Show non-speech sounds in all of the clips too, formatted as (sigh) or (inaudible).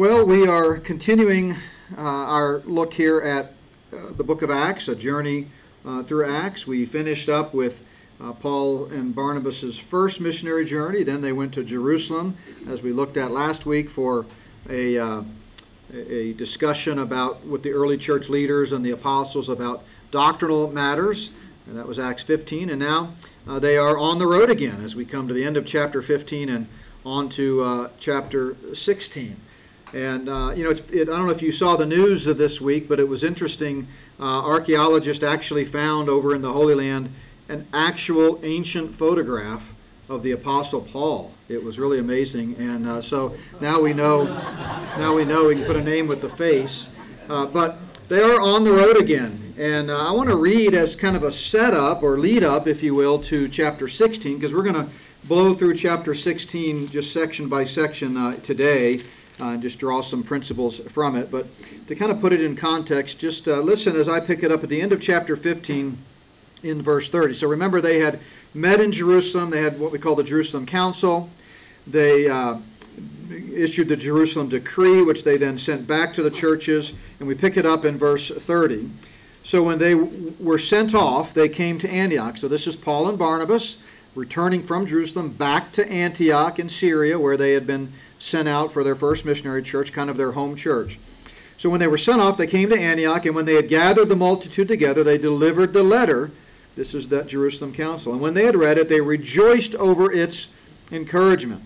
Well, we are continuing uh, our look here at uh, the book of Acts, a journey uh, through Acts. We finished up with uh, Paul and Barnabas's first missionary journey. Then they went to Jerusalem, as we looked at last week, for a, uh, a discussion about with the early church leaders and the apostles about doctrinal matters. And that was Acts 15. And now uh, they are on the road again as we come to the end of chapter 15 and on to chapter 16. And uh, you know, it, I don't know if you saw the news of this week, but it was interesting. Uh, archaeologists actually found over in the Holy Land an actual ancient photograph of the Apostle Paul. It was really amazing, and uh, so now we know. Now we know we can put a name with the face. Uh, but they are on the road again, and uh, I want to read as kind of a setup or lead up, if you will, to chapter 16, because we're going to blow through chapter 16 just section by section uh, today uh, just draw some principles from it. But to kind of put it in context, just uh, listen as I pick it up at the end of chapter 15 in verse 30. So remember, they had met in Jerusalem, they had what we call the Jerusalem Council. They uh, issued the Jerusalem decree, which they then sent back to the churches, and we pick it up in verse 30. So when they were sent off, they came to Antioch. So this is Paul and Barnabas returning from Jerusalem back to Antioch in Syria, where they had been sent out for their first missionary church, kind of their home church. So when they were sent off, they came to Antioch, and when they had gathered the multitude together, they delivered the letter. This is that Jerusalem council. And when they had read it, they rejoiced over its encouragement.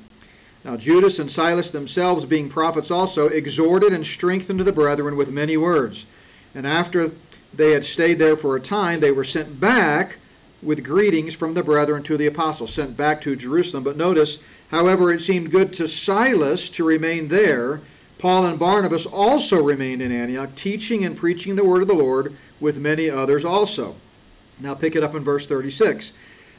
Now, Judas and Silas themselves, being prophets also, exhorted and strengthened the brethren with many words. And after they had stayed there for a time, they were sent back with greetings from the brethren to the apostles, sent back to Jerusalem. But notice, However, it seemed good to Silas to remain there. Paul and Barnabas also remained in Antioch, teaching and preaching the word of the Lord with many others also. Now pick it up in verse 36.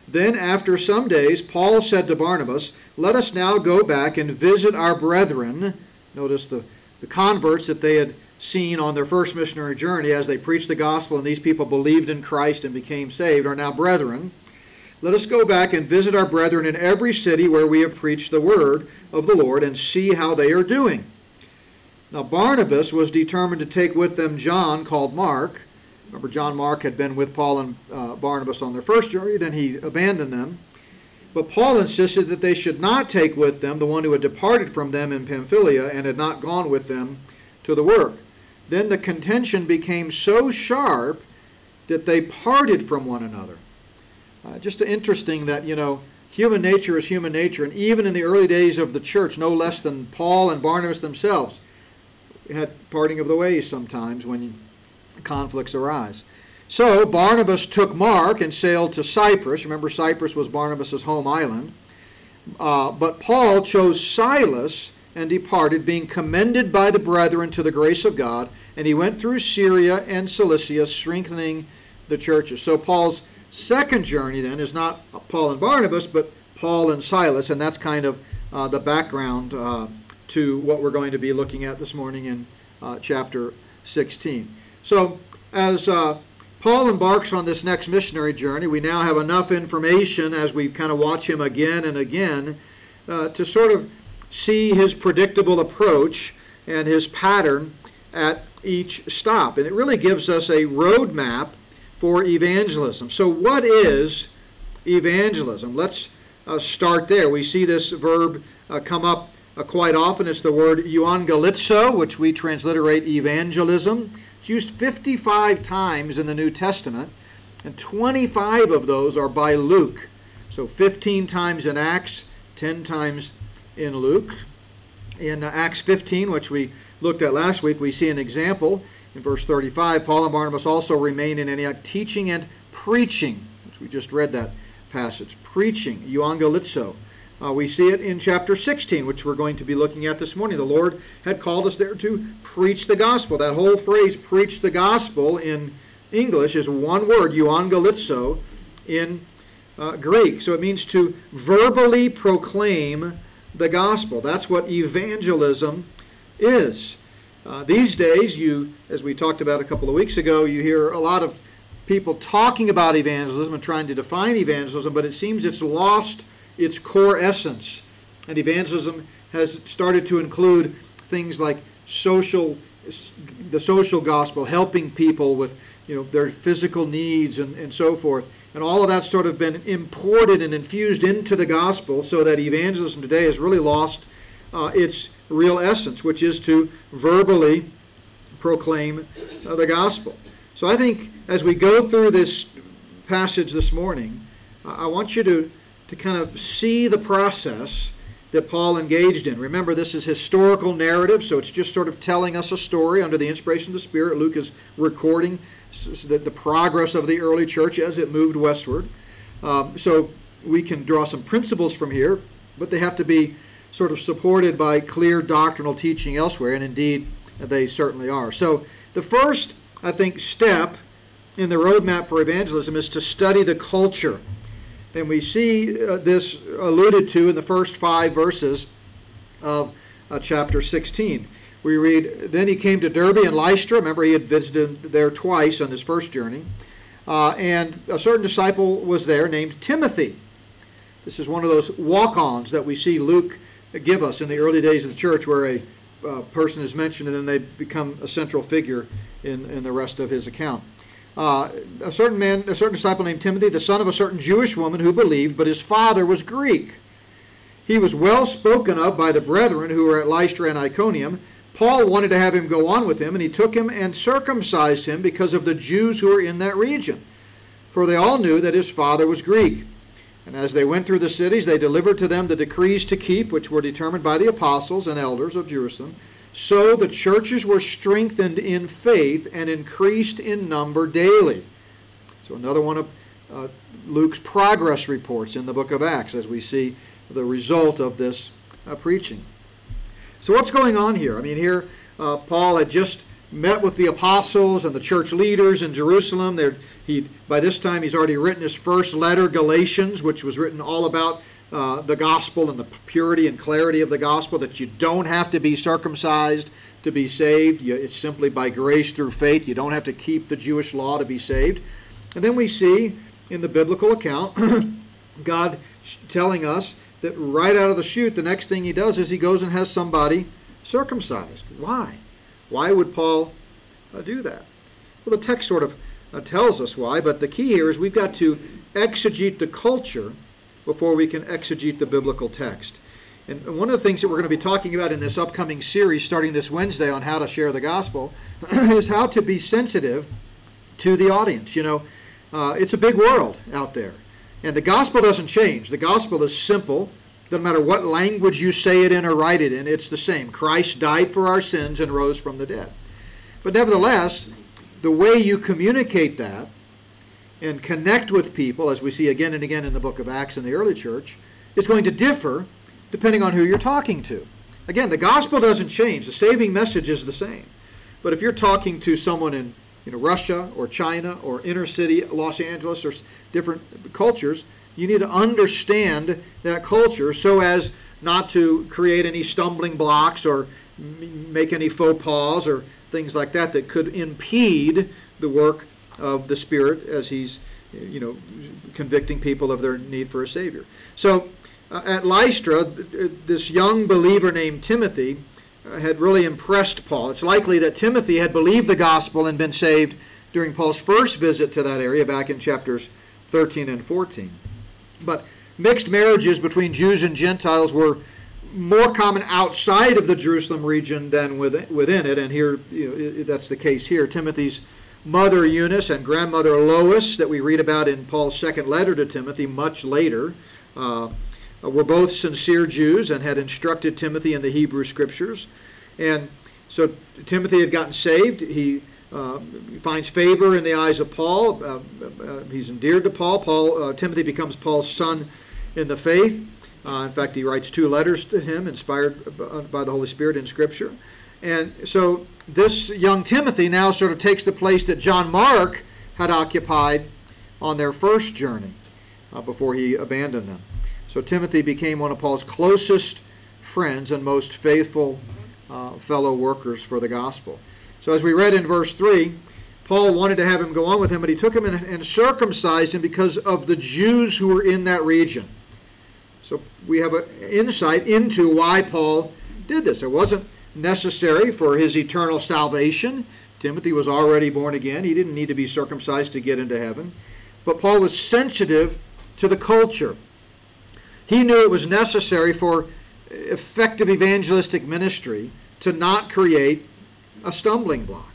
Then, after some days, Paul said to Barnabas, Let us now go back and visit our brethren. Notice the, the converts that they had seen on their first missionary journey as they preached the gospel and these people believed in Christ and became saved are now brethren. Let us go back and visit our brethren in every city where we have preached the word of the Lord and see how they are doing. Now, Barnabas was determined to take with them John, called Mark. Remember, John Mark had been with Paul and uh, Barnabas on their first journey, then he abandoned them. But Paul insisted that they should not take with them the one who had departed from them in Pamphylia and had not gone with them to the work. Then the contention became so sharp that they parted from one another. Uh, just interesting that, you know, human nature is human nature. And even in the early days of the church, no less than Paul and Barnabas themselves had parting of the ways sometimes when conflicts arise. So Barnabas took Mark and sailed to Cyprus. Remember, Cyprus was Barnabas' home island. Uh, but Paul chose Silas and departed, being commended by the brethren to the grace of God. And he went through Syria and Cilicia, strengthening the churches. So Paul's second journey then is not Paul and Barnabas, but Paul and Silas, and that's kind of uh, the background uh, to what we're going to be looking at this morning in uh, chapter 16. So, as uh, Paul embarks on this next missionary journey, we now have enough information as we kind of watch him again and again uh, to sort of see his predictable approach and his pattern at each stop. And it really gives us a roadmap for evangelism. So, what is evangelism? Let's uh, start there. We see this verb uh, come up uh, quite often. It's the word euangelizo, which we transliterate evangelism. It's used 55 times in the New Testament, and 25 of those are by Luke. So 15 times in Acts, 10 times in Luke. In uh, Acts 15, which we looked at last week, we see an example in verse 35, Paul and Barnabas also remain in Antioch teaching and preaching, which we just read that passage. Preaching, euangelizo. Uh, we see it in chapter 16, which we're going to be looking at this morning. The Lord had called us there to preach the gospel. That whole phrase, preach the gospel, in English is one word, euangelizo, in uh, Greek. So it means to verbally proclaim the gospel. That's what evangelism is. Uh, these days, you, as we talked about a couple of weeks ago, you hear a lot of people talking about evangelism and trying to define evangelism, but it seems it's lost its core essence. And evangelism has started to include things like social, the social gospel, helping people with you know their physical needs and, and so forth. And all of that's sort of been imported and infused into the gospel so that evangelism today has really lost uh, its real essence, which is to verbally proclaim uh, the gospel. So I think as we go through this passage this morning, I want you to, to kind of see the process that Paul engaged in. Remember, this is historical narrative, so it's just sort of telling us a story under the inspiration of the Spirit. Luke is recording the, the progress of the early church as it moved westward. Um, so we can draw some principles from here, but they have to be sort of supported by clear doctrinal teaching elsewhere, and indeed they certainly are. So the first, I think, step in the roadmap for evangelism is to study the culture. And we see uh, this alluded to in the first five verses of uh, chapter 16. We read, Then he came to Derbe and Lystra. Remember, he had visited there twice on his first journey. Uh, and a certain disciple was there named Timothy. This is one of those walk ons that we see Luke give us in the early days of the church, where a uh, person is mentioned and then they become a central figure in, in the rest of his account. Uh, a certain man, a certain disciple named Timothy, the son of a certain Jewish woman who believed, but his father was Greek. He was well spoken of by the brethren who were at Lystra and Iconium. Paul wanted to have him go on with him, and he took him and circumcised him because of the Jews who were in that region. For they all knew that his father was Greek. And as they went through the cities, they delivered to them the decrees to keep, which were determined by the apostles and elders of Jerusalem. So the churches were strengthened in faith and increased in number daily. So, another one of uh, Luke's progress reports in the book of Acts as we see the result of this uh, preaching. So, what's going on here? I mean, here uh, Paul had just met with the apostles and the church leaders in Jerusalem. He, by this time, he's already written his first letter, Galatians, which was written all about uh, the gospel and the purity and clarity of the gospel, that you don't have to be circumcised to be saved. You, it's simply by grace through faith. You don't have to keep the Jewish law to be saved. And then we see in the biblical account (coughs) God telling us that right out of the chute, the next thing he does is he goes and has somebody circumcised. Why? Why would Paul uh, do that? Well, the text sort of uh, tells us why, but the key here is we've got to exegete the culture before we can exegete the biblical text. And one of the things that we're going to be talking about in this upcoming series, starting this Wednesday on how to share the gospel, (clears throat) is how to be sensitive to the audience. You know, uh, it's a big world out there. And the gospel doesn't change. The gospel is simple. Doesn't matter what language you say it in or write it in, it's the same. Christ died for our sins and rose from the dead. But nevertheless, the way you communicate that and connect with people, as we see again and again in the book of Acts in the early church, is going to differ depending on who you're talking to. Again, the gospel doesn't change, the saving message is the same. But if you're talking to someone in you know, Russia or China or inner city Los Angeles or different cultures, you need to understand that culture so as not to create any stumbling blocks or make any faux pas or things like that that could impede the work of the Spirit as He's, you know, convicting people of their need for a Savior. So uh, at Lystra, this young believer named Timothy uh, had really impressed Paul. It's likely that Timothy had believed the gospel and been saved during Paul's first visit to that area back in chapters 13 and 14. But mixed marriages between Jews and Gentiles were more common outside of the Jerusalem region than within it, and here you know, that's the case here. Timothy's mother Eunice and grandmother Lois, that we read about in Paul's second letter to Timothy much later, uh, were both sincere Jews and had instructed Timothy in the Hebrew Scriptures. And so Timothy had gotten saved. He uh, finds favor in the eyes of Paul. Uh, uh, he's endeared to Paul. Paul uh, Timothy becomes Paul's son in the faith. Uh, in fact, he writes two letters to him, inspired by the Holy Spirit in Scripture. And so this young Timothy now sort of takes the place that John Mark had occupied on their first journey uh, before he abandoned them. So Timothy became one of Paul's closest friends and most faithful uh, fellow workers for the gospel. So as we read in verse 3, Paul wanted to have him go on with him, but he took him and, and circumcised him because of the Jews who were in that region. So we have an insight into why Paul did this. It wasn't necessary for his eternal salvation. Timothy was already born again. He didn't need to be circumcised to get into heaven. But Paul was sensitive to the culture. He knew it was necessary for effective evangelistic ministry to not create a stumbling block.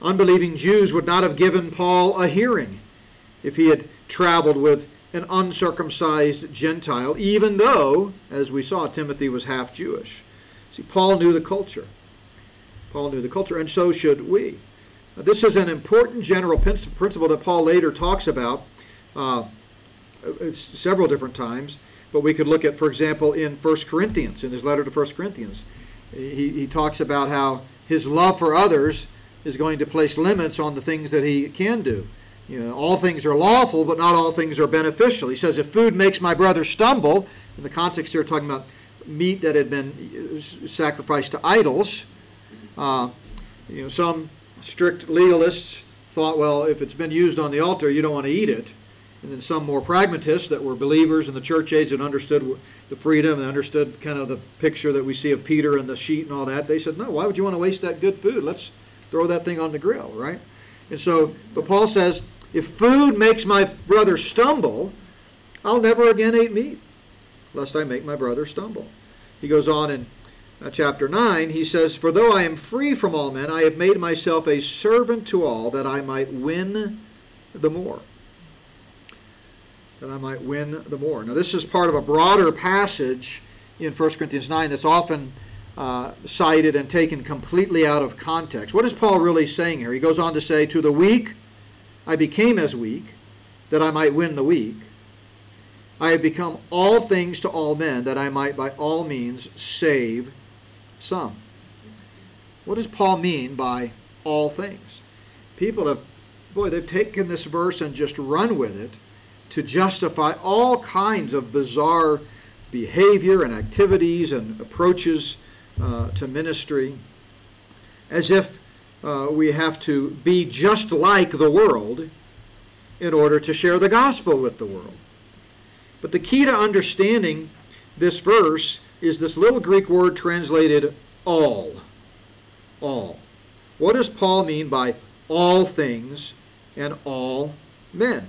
Unbelieving Jews would not have given Paul a hearing if he had traveled with an uncircumcised Gentile, even though, as we saw, Timothy was half Jewish. See, Paul knew the culture. Paul knew the culture, and so should we. Now, this is an important general principle that Paul later talks about uh, several different times, but we could look at, for example, in 1 Corinthians, in his letter to 1 Corinthians. He, he talks about how his love for others is going to place limits on the things that he can do. You know, all things are lawful, but not all things are beneficial. He says, if food makes my brother stumble, in the context here, talking about meat that had been sacrificed to idols, uh, you know, some strict legalists thought, well, if it's been used on the altar, you don't want to eat it. And then some more pragmatists that were believers in the church age and understood the freedom and understood kind of the picture that we see of Peter and the sheet and all that, they said, no, why would you want to waste that good food? Let's throw that thing on the grill, right? And so, but Paul says, if food makes my brother stumble, I'll never again eat meat, lest I make my brother stumble. He goes on in uh, chapter 9, he says, For though I am free from all men, I have made myself a servant to all, that I might win the more. That I might win the more. Now, this is part of a broader passage in 1 Corinthians 9 that's often uh, cited and taken completely out of context. What is Paul really saying here? He goes on to say, To the weak, I became as weak, that I might win the weak. I have become all things to all men, that I might by all means save some. What does Paul mean by all things? People have, boy, they've taken this verse and just run with it to justify all kinds of bizarre behavior and activities and approaches uh, to ministry, as if uh, we have to be just like the world in order to share the gospel with the world. But the key to understanding this verse is this little Greek word translated all. All. What does Paul mean by all things and all men?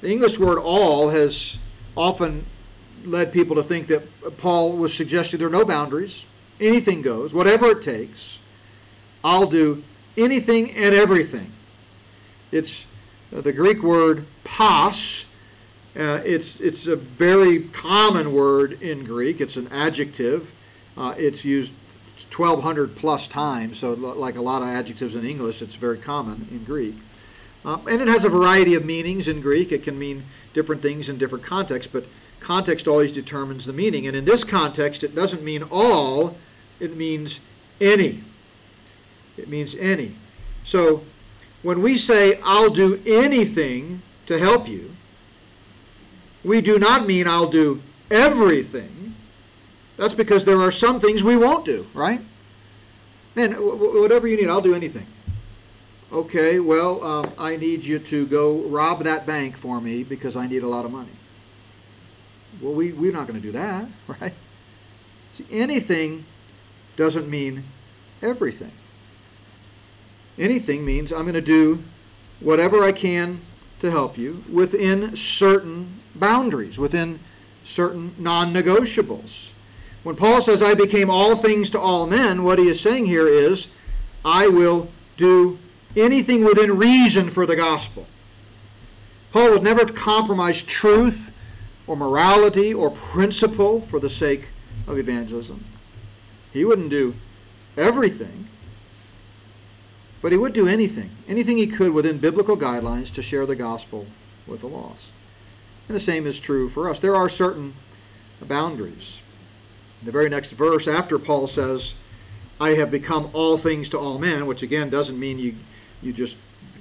The English word all has often led people to think that Paul was suggesting there are no boundaries anything goes, whatever it takes. I'll do anything and everything. It's uh, the Greek word pas. Uh, it's, it's a very common word in Greek. It's an adjective. Uh, it's used 1,200 plus times, so like a lot of adjectives in English, it's very common in Greek. Uh, and it has a variety of meanings in Greek. It can mean different things in different contexts, but context always determines the meaning. And in this context, it doesn't mean all, it means any. It means any. So when we say, I'll do anything to help you, we do not mean I'll do everything. That's because there are some things we won't do, right? Man, whatever you need, I'll do anything. Okay, well, um, I need you to go rob that bank for me because I need a lot of money. Well, we, we're not going to do that, (laughs) right? See, anything doesn't mean everything. Anything means I'm going to do whatever I can to help you within certain boundaries, within certain non negotiables. When Paul says, I became all things to all men, what he is saying here is, I will do anything within reason for the gospel. Paul would never compromise truth or morality or principle for the sake of evangelism. He wouldn't do everything, but he would do anything, anything he could within biblical guidelines to share the gospel with the lost. And the same is true for us. There are certain boundaries. The very next verse after Paul says, I have become all things to all men, which again doesn't mean you, you just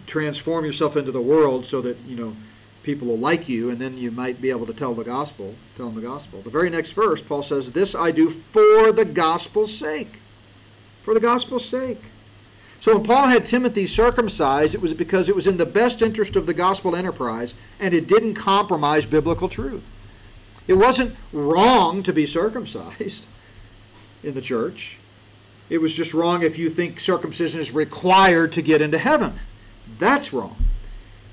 transform yourself into the world so that, you know, people will like you, and then you might be able to tell the gospel, tell them the gospel. The very next verse, Paul says, This I do for the gospel's sake. For the gospel's sake. So when Paul had Timothy circumcised, it was because it was in the best interest of the gospel enterprise, and it didn't compromise biblical truth. It wasn't wrong to be circumcised. in the church. It was just wrong if you think circumcision is required to get into heaven. That's wrong.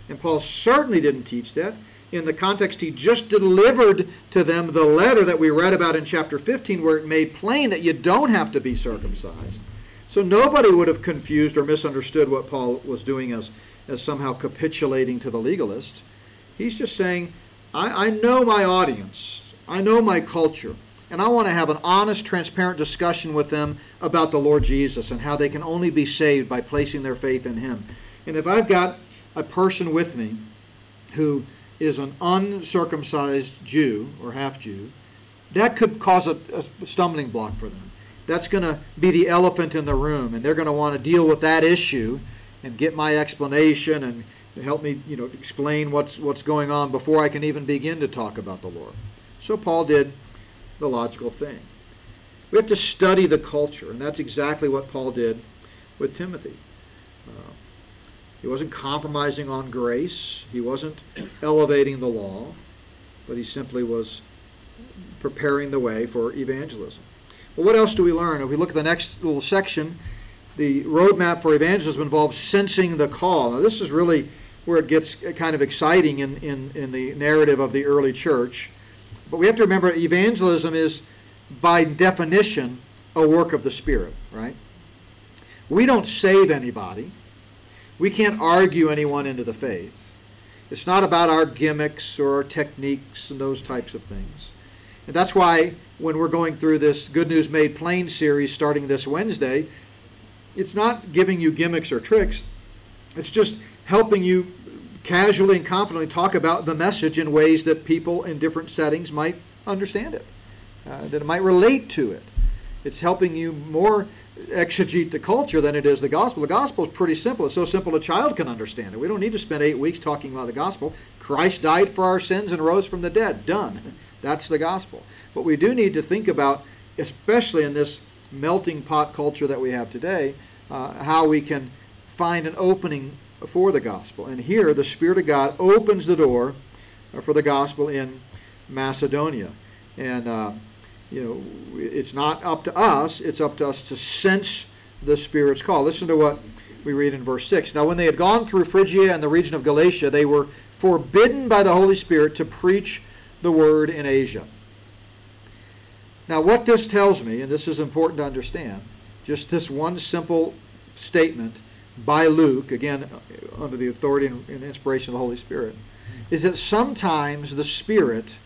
And Paul certainly didn't teach that. In the context, he just delivered to them the letter that we read about in chapter 15, where it made plain that you don't have to be circumcised. So nobody would have confused or misunderstood what Paul was doing as, as somehow capitulating to the legalists. He's just saying, I, I know my audience, I know my culture, and I want to have an honest, transparent discussion with them about the Lord Jesus and how they can only be saved by placing their faith in Him. And if I've got a person with me who is an uncircumcised Jew or half Jew, that could cause a, a stumbling block for them. That's going to be the elephant in the room, and they're going to want to deal with that issue and get my explanation and help me, you know, explain what's what's going on before I can even begin to talk about the Lord. So Paul did the logical thing. We have to study the culture, and that's exactly what Paul did with Timothy. Uh, he wasn't compromising on grace, he wasn't elevating the law, but he simply was preparing the way for evangelism. Well, what else do we learn? If we look at the next little section, the roadmap for evangelism involves sensing the call. Now, this is really where it gets kind of exciting in, in, in the narrative of the early church. But we have to remember evangelism is, by definition, a work of the Spirit, right? We don't save anybody. We can't argue anyone into the faith. It's not about our gimmicks or our techniques and those types of things. And that's why when we're going through this Good News Made Plain series starting this Wednesday, it's not giving you gimmicks or tricks. It's just helping you casually and confidently talk about the message in ways that people in different settings might understand it, uh, that it might relate to it. It's helping you more exegete the culture than it is the gospel. The gospel is pretty simple. It's so simple a child can understand it. We don't need to spend eight weeks talking about the gospel. Christ died for our sins and rose from the dead. Done. (laughs) That's the gospel. But we do need to think about, especially in this melting pot culture that we have today, uh, how we can find an opening for the gospel. And here, the Spirit of God opens the door for the gospel in Macedonia. And uh, you know, it's not up to us, it's up to us to sense the Spirit's call. Listen to what we read in verse 6. Now, when they had gone through Phrygia and the region of Galatia, they were forbidden by the Holy Spirit to preach the word in Asia. Now, what this tells me, and this is important to understand, just this one simple statement by Luke, again, uh, under the authority and inspiration of the Holy Spirit, is that sometimes the Spirit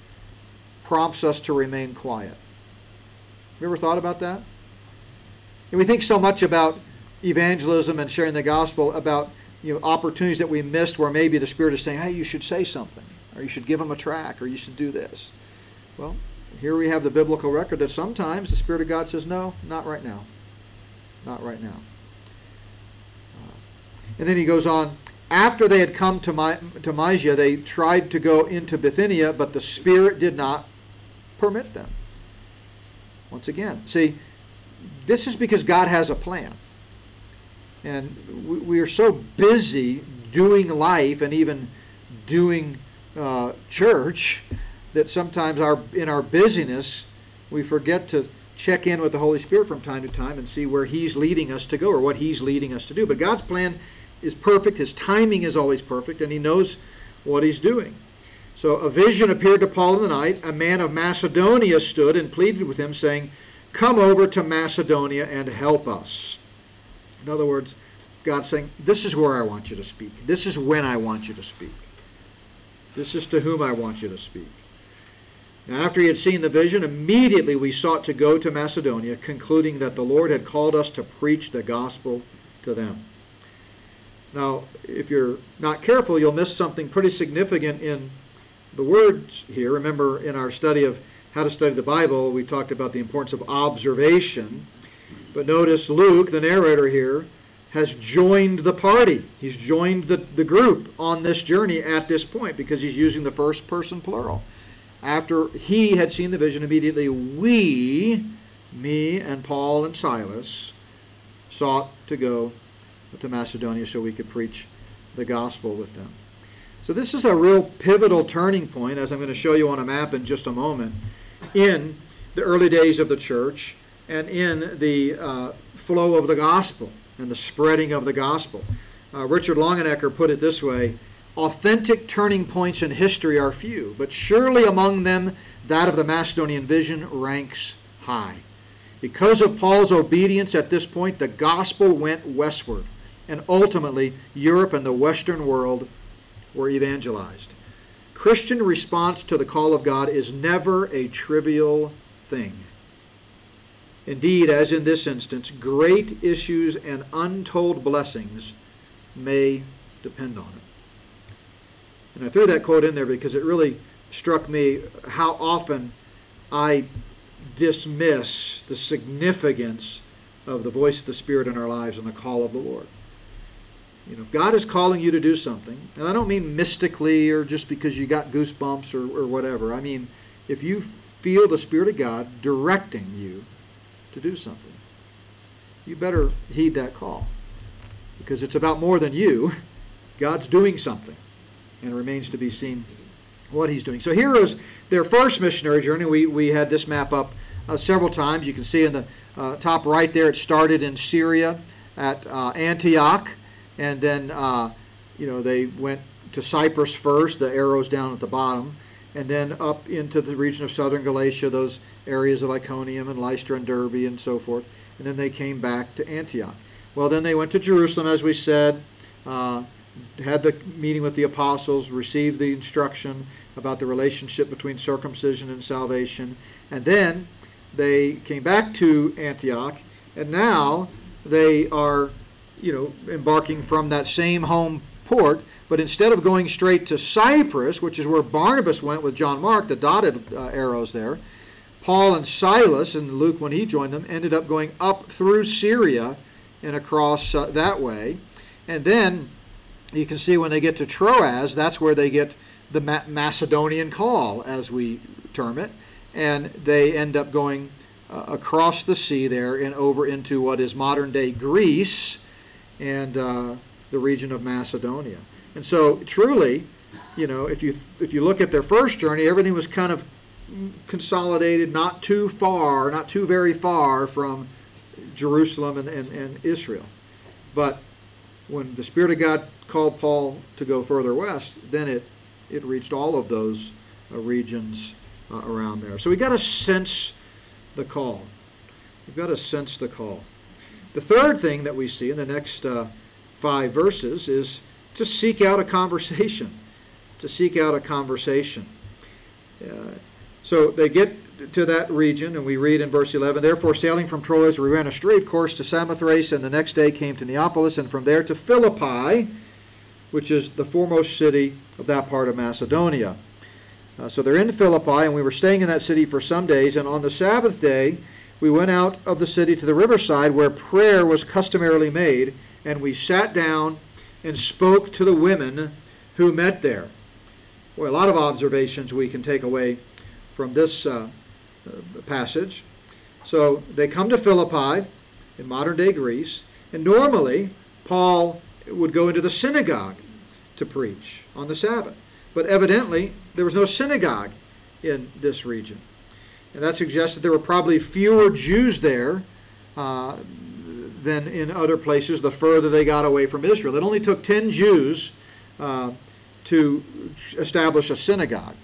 prompts us to remain quiet. Have You ever thought about that? And we think so much about evangelism and sharing the gospel about you know opportunities that we missed where maybe the Spirit is saying, hey, you should say something, or you should give them a track, or you should do this. Well, here we have the biblical record that sometimes the Spirit of God says, no, not right now. Not right now. And then he goes on, after they had come to, My, to Mysia, they tried to go into Bithynia, but the Spirit did not permit them. Once again, see, this is because God has a plan. And we, we are so busy doing life and even doing uh, church that sometimes our in our busyness we forget to check in with the Holy Spirit from time to time and see where He's leading us to go or what He's leading us to do. But God's plan is perfect, His timing is always perfect, and He knows what He's doing. So a vision appeared to Paul in the night. A man of Macedonia stood and pleaded with him, saying, Come over to Macedonia and help us. In other words, God's saying, This is where I want you to speak. This is when I want you to speak. This is to whom I want you to speak. Now, after he had seen the vision, immediately we sought to go to Macedonia, concluding that the Lord had called us to preach the gospel to them. Now, if you're not careful, you'll miss something pretty significant in the words here. Remember, in our study of how to study the Bible, we talked about the importance of observation. But notice Luke, the narrator here, has joined the party. He's joined the, the group on this journey at this point because he's using the first person plural. After he had seen the vision, immediately we, me and Paul and Silas, sought to go to Macedonia so we could preach the gospel with them. So this is a real pivotal turning point, as I'm going to show you on a map in just a moment, in the early days of the church and in the uh, flow of the gospel and the spreading of the gospel. Uh, Richard Longenecker put it this way Authentic turning points in history are few, but surely among them that of the Macedonian vision ranks high. Because of Paul's obedience at this point, the gospel went westward, and ultimately Europe and the Western world were evangelized. Christian response to the call of God is never a trivial thing. Indeed, as in this instance, great issues and untold blessings may depend on it. And I threw that quote in there because it really struck me how often I dismiss the significance of the voice of the Spirit in our lives and the call of the Lord. You know, if God is calling you to do something, and I don't mean mystically or just because you got goosebumps or, or whatever. I mean, if you feel the Spirit of God directing you to do something, you better heed that call because it's about more than you. (laughs) God's doing something, and it remains to be seen what He's doing. So here is their first missionary journey. We, we had this map up uh, several times. You can see in the uh, top right there, it started in Syria at uh, Antioch, and then uh, you know they went to Cyprus first. The arrows down at the bottom, and then up into the region of southern Galatia, those areas of Iconium and Lystra and Derbe and so forth. And then they came back to Antioch. Well, then they went to Jerusalem, as we said, uh, had the meeting with the apostles, received the instruction about the relationship between circumcision and salvation, and then they came back to Antioch, and now they are, you know, embarking from that same home port, but instead of going straight to Cyprus, which is where Barnabas went with John Mark, the dotted uh, arrows there, Paul and Silas, and Luke, when he joined them, ended up going up through Syria and across uh, that way. And then you can see when they get to Troas, that's where they get the Ma- Macedonian call, as we term it. And they end up going uh, across the sea there and over into what is modern day Greece and uh, the region of Macedonia. And so, truly, you know, if you if you look at their first journey, everything was kind of consolidated, not too far, not too very far from Jerusalem and, and, and Israel. But when the Spirit of God called Paul to go further west, then it, it reached all of those uh, regions uh, around there. So we got to sense the call. We've got to sense the call. The third thing that we see in the next uh, five verses is to seek out a conversation. To seek out a conversation. Uh, so they get to that region, and we read in verse 11 Therefore, sailing from Troas, we ran a straight course to Samothrace, and the next day came to Neapolis, and from there to Philippi, which is the foremost city of that part of Macedonia. Uh, so they're in Philippi, and we were staying in that city for some days, and on the Sabbath day, we went out of the city to the riverside where prayer was customarily made, and we sat down and spoke to the women who met there. Boy, a lot of observations we can take away from this uh, uh, passage. So they come to Philippi in modern day Greece, and normally Paul would go into the synagogue to preach on the Sabbath. But evidently, there was no synagogue in this region. And that suggests that there were probably fewer Jews there uh, than in other places the further they got away from Israel. It only took 10 Jews uh, to establish a synagogue.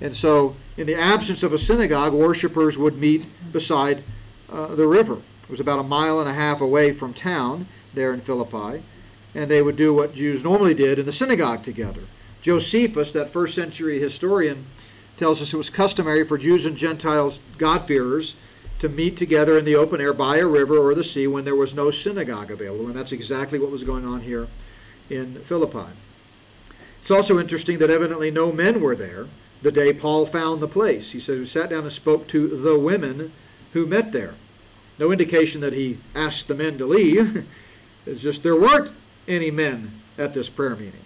And so, in the absence of a synagogue, worshippers would meet beside uh, the river. It was about a mile and a half away from town there in Philippi, and they would do what Jews normally did in the synagogue together. Josephus, that first century historian, tells us it was customary for Jews and Gentiles, God-fearers, to meet together in the open air by a river or the sea when there was no synagogue available. And that's exactly what was going on here in Philippi. It's also interesting that evidently no men were there the day Paul found the place. He said he sat down and spoke to the women who met there. No indication that he asked the men to leave. (laughs) it's just there weren't any men at this prayer meeting.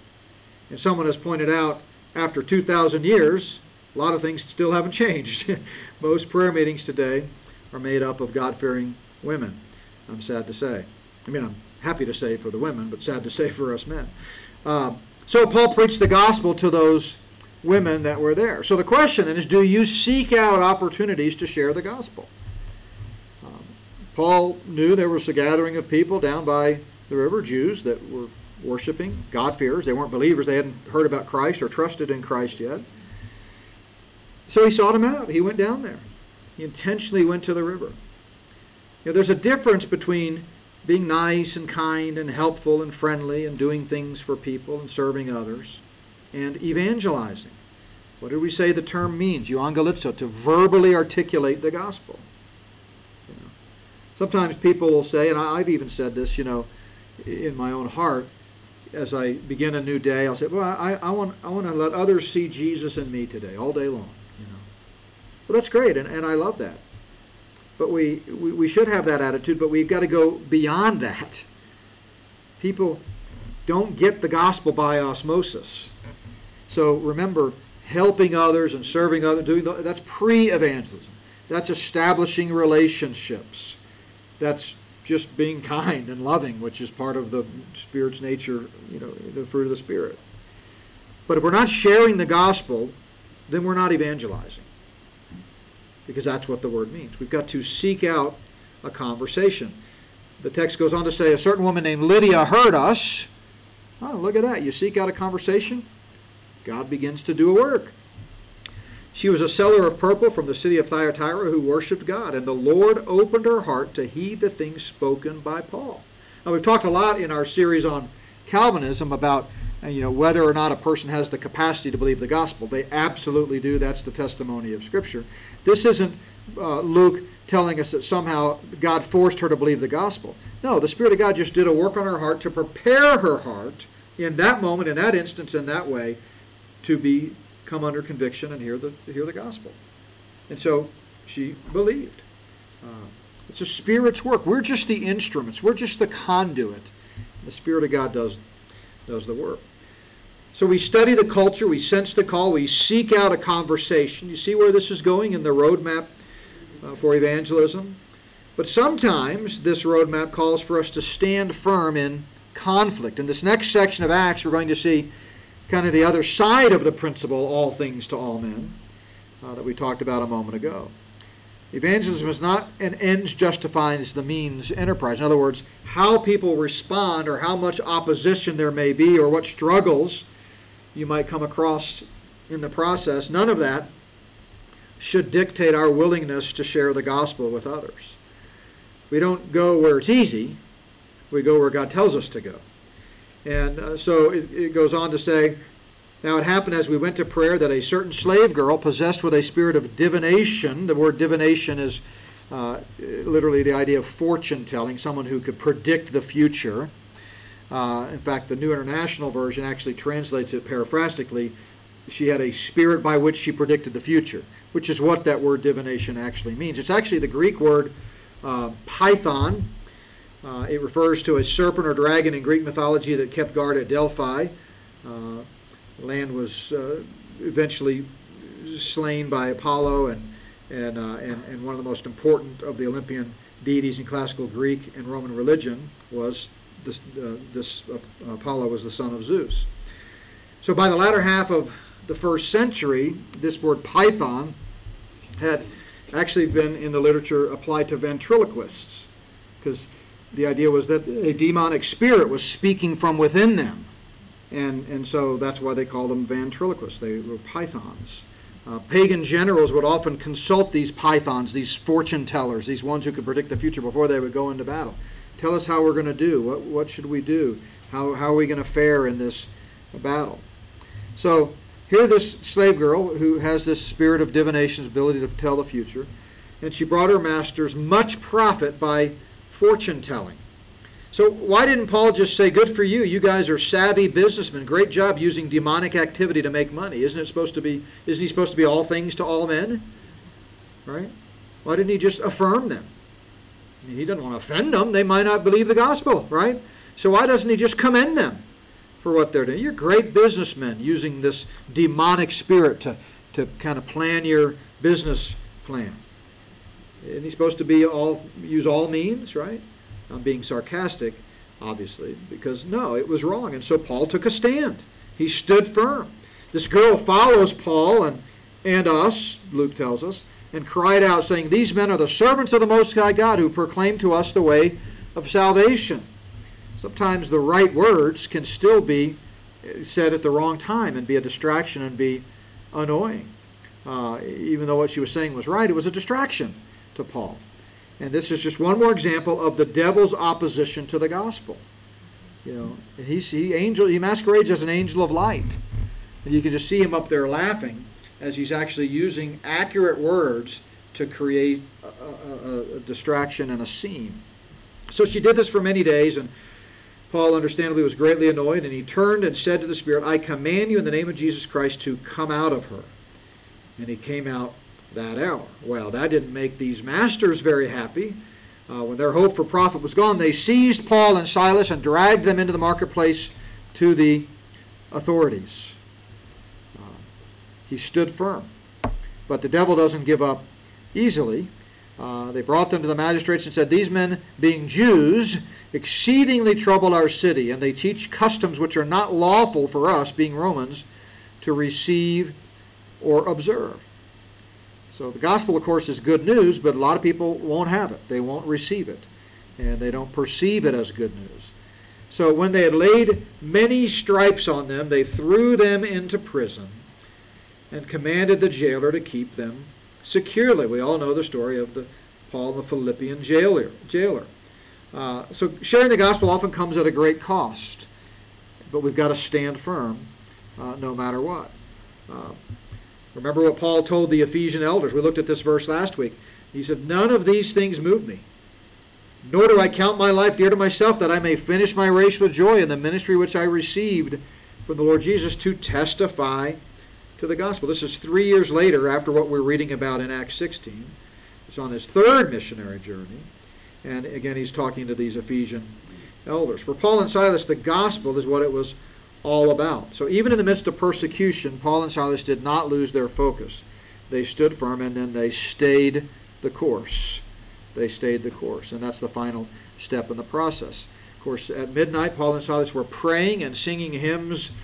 And someone has pointed out after 2,000 years, a lot of things still haven't changed. (laughs) Most prayer meetings today are made up of God fearing women. I'm sad to say. I mean, I'm happy to say for the women, but sad to say for us men. Uh, so Paul preached the gospel to those women that were there. So the question then is do you seek out opportunities to share the gospel? Um, Paul knew there was a gathering of people down by the river, Jews that were worshiping, God-fearers. They weren't believers. They hadn't heard about Christ or trusted in Christ yet. So he sought him out. He went down there. He intentionally went to the river. You know, there's a difference between being nice and kind and helpful and friendly and doing things for people and serving others and evangelizing. What do we say the term means? Euangelizo, to verbally articulate the gospel. You know, sometimes people will say, and I've even said this, you know, in my own heart, as I begin a new day, I'll say, well, I, I, want, I want to let others see Jesus in me today, all day long. Well, that's great, and, and I love that. But we, we, we should have that attitude, but we've got to go beyond that. People don't get the gospel by osmosis. So remember, helping others and serving others, doing the, that's pre-evangelism. That's establishing relationships. That's just being kind and loving, which is part of the Spirit's nature, you know, the fruit of the Spirit. But if we're not sharing the gospel, then we're not evangelizing because that's what the word means. We've got to seek out a conversation. The text goes on to say, A certain woman named Lydia heard us. Oh, look at that. You seek out a conversation, God begins to do a work. She was a seller of purple from the city of Thyatira who worshiped God, and the Lord opened her heart to heed the things spoken by Paul. Now, we've talked a lot in our series on Calvinism about you know whether or not a person has the capacity to believe the gospel. They absolutely do. That's the testimony of Scripture. This isn't uh, Luke telling us that somehow God forced her to believe the gospel. No, the Spirit of God just did a work on her heart to prepare her heart in that moment, in that instance, in that way, to be come under conviction and hear the hear the gospel. And so she believed. Uh, it's a Spirit's work. We're just the instruments. We're just the conduit. The Spirit of God does does the work. So we study the culture, we sense the call, we seek out a conversation. You see where this is going in the roadmap uh, for evangelism? But sometimes this roadmap calls for us to stand firm in conflict. In this next section of Acts, we're going to see kind of the other side of the principle, all things to all men, uh, that we talked about a moment ago. Evangelism is not an ends justifies the means enterprise. In other words, how people respond or how much opposition there may be or what struggles you might come across in the process, none of that should dictate our willingness to share the gospel with others. We don't go where it's easy, we go where God tells us to go. And uh, so it, it goes on to say, now it happened as we went to prayer that a certain slave girl possessed with a spirit of divination, the word divination is uh, literally the idea of fortune telling, someone who could predict the future. Uh, in fact, the New International Version actually translates it paraphrastically. She had a spirit by which she predicted the future, which is what that word divination actually means. It's actually the Greek word uh, python. Uh, it refers to a serpent or dragon in Greek mythology that kept guard at Delphi. Uh, land was uh, eventually slain by Apollo, and, and, uh, and, and one of the most important of the Olympian deities in classical Greek and Roman religion was this, uh, this uh, Apollo was the son of Zeus. So by the latter half of the first century, this word python had actually been in the literature applied to ventriloquists, because the idea was that a demonic spirit was speaking from within them. And, and so that's why they called them ventriloquists. They were pythons. Uh, pagan generals would often consult these pythons, these fortune tellers, these ones who could predict the future before they would go into battle. Tell us how we're going to do. What, what should we do? How, how are we going to fare in this battle? So here, this slave girl who has this spirit of divination, ability to tell the future, and she brought her masters much profit by fortune telling. So why didn't Paul just say, "Good for you. You guys are savvy businessmen. Great job using demonic activity to make money." Isn't it supposed to be? Isn't he supposed to be all things to all men? Right? Why didn't he just affirm them? He doesn't want to offend them. They might not believe the gospel, right? So why doesn't he just commend them for what they're doing? You're great businessmen using this demonic spirit to, to kind of plan your business plan. And he's supposed to be all use all means, right? I'm being sarcastic, obviously, because no, it was wrong. And so Paul took a stand. He stood firm. This girl follows Paul and, and us, Luke tells us, and cried out, saying, These men are the servants of the Most High God who proclaim to us the way of salvation. Sometimes the right words can still be said at the wrong time and be a distraction and be annoying. Uh, even though what she was saying was right, it was a distraction to Paul. And this is just one more example of the devil's opposition to the gospel. You know, he's, he angel he masquerades as an angel of light, and you can just see him up there laughing as he's actually using accurate words to create a, a, a distraction and a scene. So she did this for many days, and Paul understandably was greatly annoyed, and he turned and said to the Spirit, I command you in the name of Jesus Christ to come out of her. And he came out that hour. Well, that didn't make these masters very happy. Uh, when their hope for profit was gone, they seized Paul and Silas and dragged them into the marketplace to the authorities. He stood firm. But the devil doesn't give up easily. Uh, they brought them to the magistrates and said, These men, being Jews, exceedingly trouble our city, and they teach customs which are not lawful for us, being Romans, to receive or observe. So the gospel, of course, is good news, but a lot of people won't have it. They won't receive it, and they don't perceive it as good news. So when they had laid many stripes on them, they threw them into prison and commanded the jailer to keep them securely. We all know the story of the Paul and the Philippian jailer. jailer. Uh, so sharing the gospel often comes at a great cost, but we've got to stand firm uh, no matter what. Uh, remember what Paul told the Ephesian elders. We looked at this verse last week. He said, None of these things move me, nor do I count my life dear to myself, that I may finish my race with joy in the ministry which I received from the Lord Jesus to testify to the gospel. This is three years later after what we're reading about in Acts 16. It's on his third missionary journey. And again, he's talking to these Ephesian elders. For Paul and Silas, the gospel is what it was all about. So even in the midst of persecution, Paul and Silas did not lose their focus. They stood firm and then they stayed the course. They stayed the course. And that's the final step in the process. Of course, at midnight, Paul and Silas were praying and singing hymns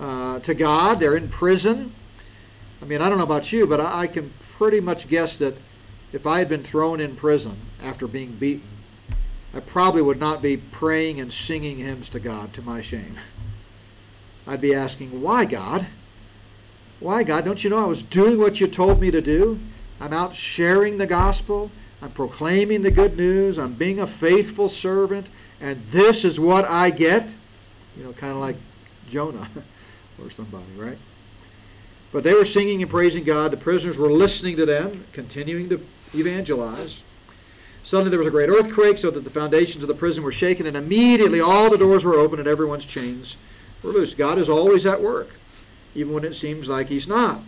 uh, to God. They're in prison. I mean, I don't know about you, but I, I can pretty much guess that if I had been thrown in prison after being beaten, I probably would not be praying and singing hymns to God to my shame. I'd be asking, Why, God? Why, God? Don't you know I was doing what you told me to do? I'm out sharing the gospel. I'm proclaiming the good news. I'm being a faithful servant. And this is what I get? You know, kind of like Jonah (laughs) or somebody, right? But they were singing and praising God. The prisoners were listening to them, continuing to evangelize. Suddenly there was a great earthquake, so that the foundations of the prison were shaken, and immediately all the doors were open and everyone's chains were loose. God is always at work, even when it seems like He's not.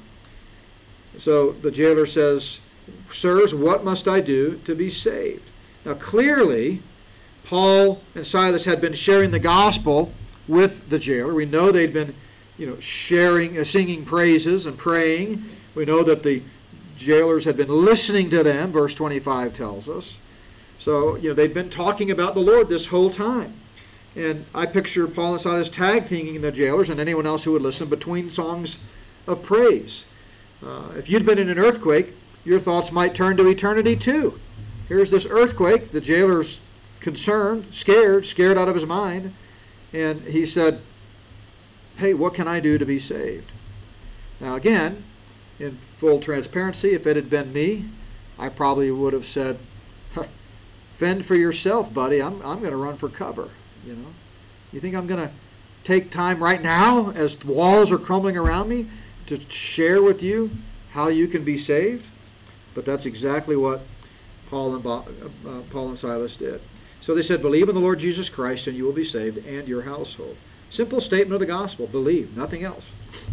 So the jailer says, Sirs, what must I do to be saved? Now, clearly, Paul and Silas had been sharing the gospel with the jailer. We know they'd been, you know, sharing, uh, singing praises and praying. We know that the jailers had been listening to them, verse 25 tells us. So, you know, they'd been talking about the Lord this whole time. And I picture Paul and Silas tag teaming the jailers and anyone else who would listen between songs of praise. Uh, if you'd been in an earthquake, your thoughts might turn to eternity too. Here's this earthquake. The jailer's concerned, scared, scared out of his mind. And he said, Hey, what can I do to be saved? Now, again, in full transparency, if it had been me, I probably would have said, fend for yourself, buddy. I'm, I'm going to run for cover. You know, you think I'm going to take time right now as the walls are crumbling around me to share with you how you can be saved? But that's exactly what Paul and, uh, Paul and Silas did. So they said, Believe in the Lord Jesus Christ and you will be saved and your household. Simple statement of the gospel believe, nothing else.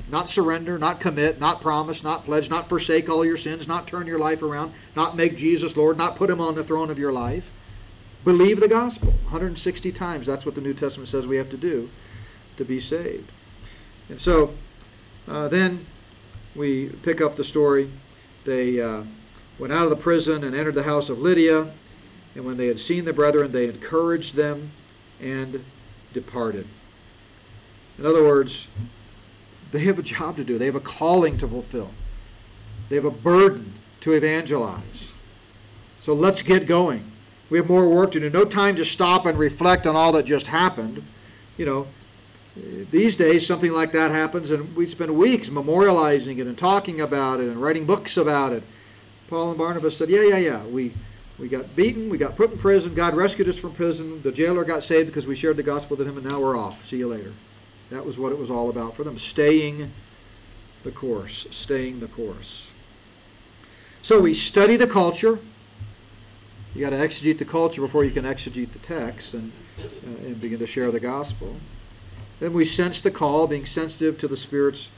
Not surrender, not commit, not promise, not pledge, not forsake all your sins, not turn your life around, not make Jesus Lord, not put him on the throne of your life. Believe the gospel. 160 times that's what the New Testament says we have to do to be saved. And so uh, then we pick up the story. They uh, went out of the prison and entered the house of Lydia. And when they had seen the brethren, they encouraged them and departed. In other words, they have a job to do, they have a calling to fulfill, they have a burden to evangelize. So let's get going. We have more work to do. No time to stop and reflect on all that just happened. You know, these days something like that happens and we spend weeks memorializing it and talking about it and writing books about it. Paul and Barnabas said, Yeah, yeah, yeah. We we got beaten, we got put in prison, God rescued us from prison, the jailer got saved because we shared the gospel with him, and now we're off. See you later. That was what it was all about for them, staying the course, staying the course. So we study the culture. You got to exegete the culture before you can exegete the text and, uh, and begin to share the gospel. Then we sense the call, being sensitive to the Spirit's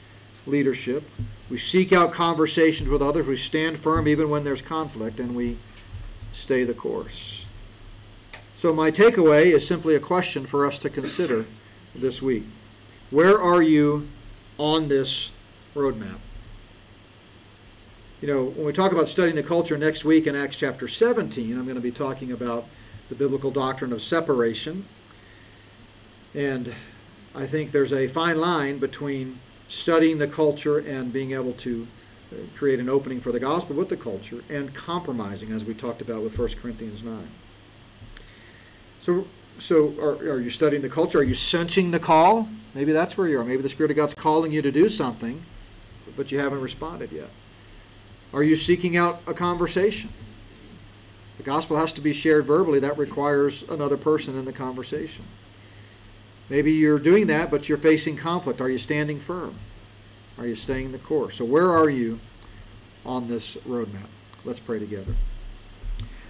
leadership. We seek out conversations with others. We stand firm even when there's conflict, and we stay the course. So, my takeaway is simply a question for us to consider this week. Where are you on this roadmap? You know, when we talk about studying the culture next week in Acts chapter 17, I'm going to be talking about the biblical doctrine of separation. And I think there's a fine line between studying the culture and being able to uh, create an opening for the gospel with the culture and compromising, as we talked about with 1 Corinthians 9. So, so are, are you studying the culture? Are you sensing the call? Maybe that's where you are. Maybe the Spirit of God's calling you to do something, but you haven't responded yet. Are you seeking out a conversation? The gospel has to be shared verbally. That requires another person in the conversation. Maybe you're doing that, but you're facing conflict. Are you standing firm? Are you staying the course? So, where are you on this roadmap? Let's pray together.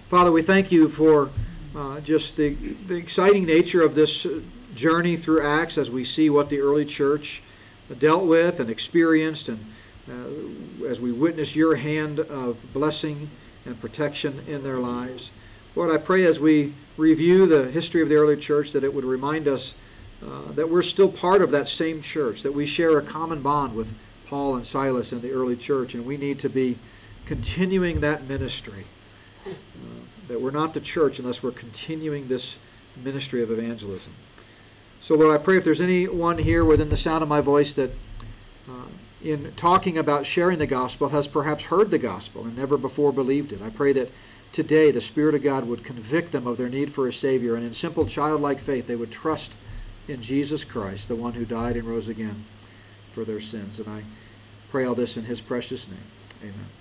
Father, we thank you for uh, just the, the exciting nature of this journey through Acts as we see what the early church dealt with and experienced, and uh, as we witness your hand of blessing and protection in their lives. Lord, I pray as we review the history of the early church that it would remind us uh, that we're still part of that same church, that we share a common bond with Paul and Silas in the early church, and we need to be continuing that ministry. That we're not the church unless we're continuing this ministry of evangelism. So, Lord, I pray if there's anyone here within the sound of my voice that, uh, in talking about sharing the gospel, has perhaps heard the gospel and never before believed it, I pray that today the Spirit of God would convict them of their need for a Savior, and in simple childlike faith they would trust in Jesus Christ, the one who died and rose again for their sins. And I pray all this in his precious name. Amen.